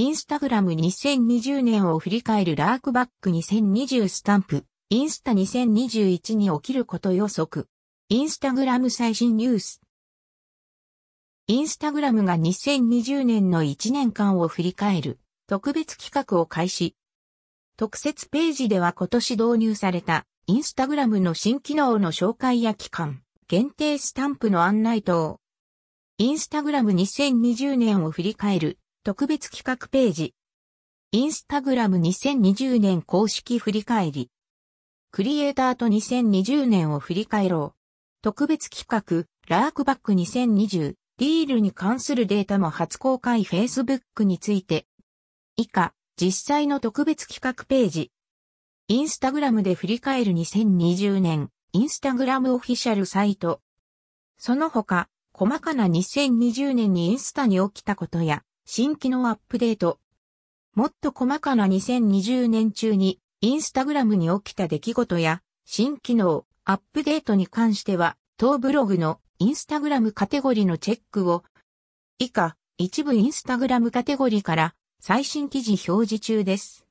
インスタグラム2020年を振り返るラークバック2020スタンプ、インスタ2021に起きること予測。インスタグラム最新ニュース。インスタグラムが2020年の1年間を振り返る特別企画を開始。特設ページでは今年導入されたインスタグラムの新機能の紹介や期間、限定スタンプの案内等。インスタグラム2020年を振り返る特別企画ページ。インスタグラム2020年公式振り返り。クリエイターと2020年を振り返ろう。特別企画、ラークバック2020、ディールに関するデータも初公開 Facebook について。以下、実際の特別企画ページ。インスタグラムで振り返る2020年、インスタグラムオフィシャルサイト。その他、細かな2020年にインスタに起きたことや、新機能アップデート。もっと細かな2020年中にインスタグラムに起きた出来事や新機能アップデートに関しては当ブログのインスタグラムカテゴリのチェックを以下一部インスタグラムカテゴリから最新記事表示中です。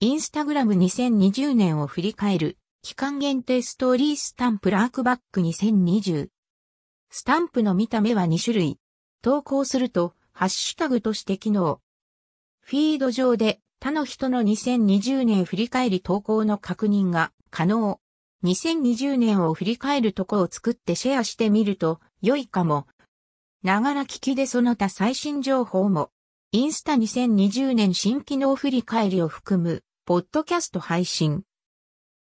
インスタグラム2020年を振り返る期間限定ストーリースタンプラークバック2020スタンプの見た目は2種類投稿するとハッシュタグとして機能。フィード上で他の人の2020年振り返り投稿の確認が可能。2020年を振り返るとこを作ってシェアしてみると良いかも。ながら聞きでその他最新情報も。インスタ2020年新機能振り返りを含む、ポッドキャスト配信。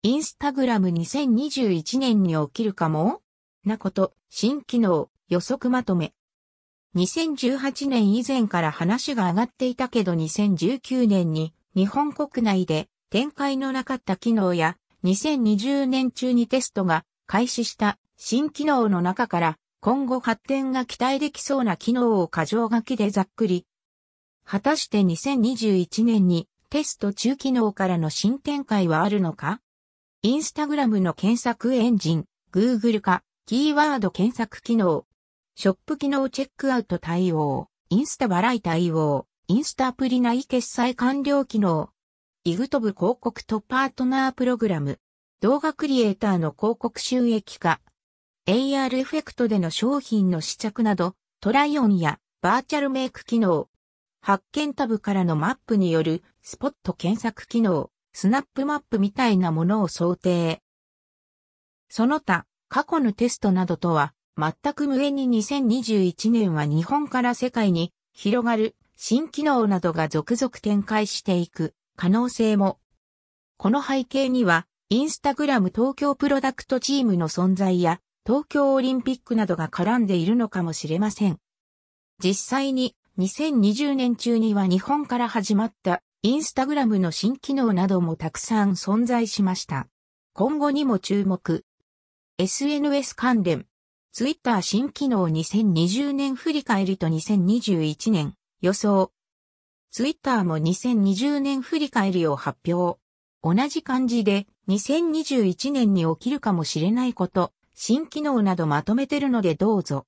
インスタグラム2021年に起きるかもなこと、新機能、予測まとめ。2018年以前から話が上がっていたけど2019年に日本国内で展開のなかった機能や2020年中にテストが開始した新機能の中から今後発展が期待できそうな機能を過剰書きでざっくり。果たして2021年にテスト中機能からの新展開はあるのか？インスタグラムの検索エンジン、Google 化、キーワード検索機能、ショップ機能チェックアウト対応、インスタ払い対応、インスタアプリ内決済完了機能、 IGTV 広告とパートナープログラム、動画クリエイターの広告収益化、AR エフェクトでの商品の試着など、トライオンやバーチャルメイク機能、発見タブからのマップによるスポット検索機能、スナップマップみたいなものを想定。その他、過去のテストなどとは全く無縁に2021年は日本から世界に広がる新機能などが続々展開していく可能性も。この背景には、インスタグラム東京プロダクトチームの存在や東京オリンピックなどが絡んでいるのかもしれません。実際に2020年中には日本から始まったインスタグラムの新機能などもたくさん存在しました。今後にも注目。SNS 関連。ツイッター新機能2020年振り返りと2021年予想。ツイッターも2020年振り返りを発表。同じ感じで2021年に起きるかもしれないこと、新機能などまとめてるのでどうぞ。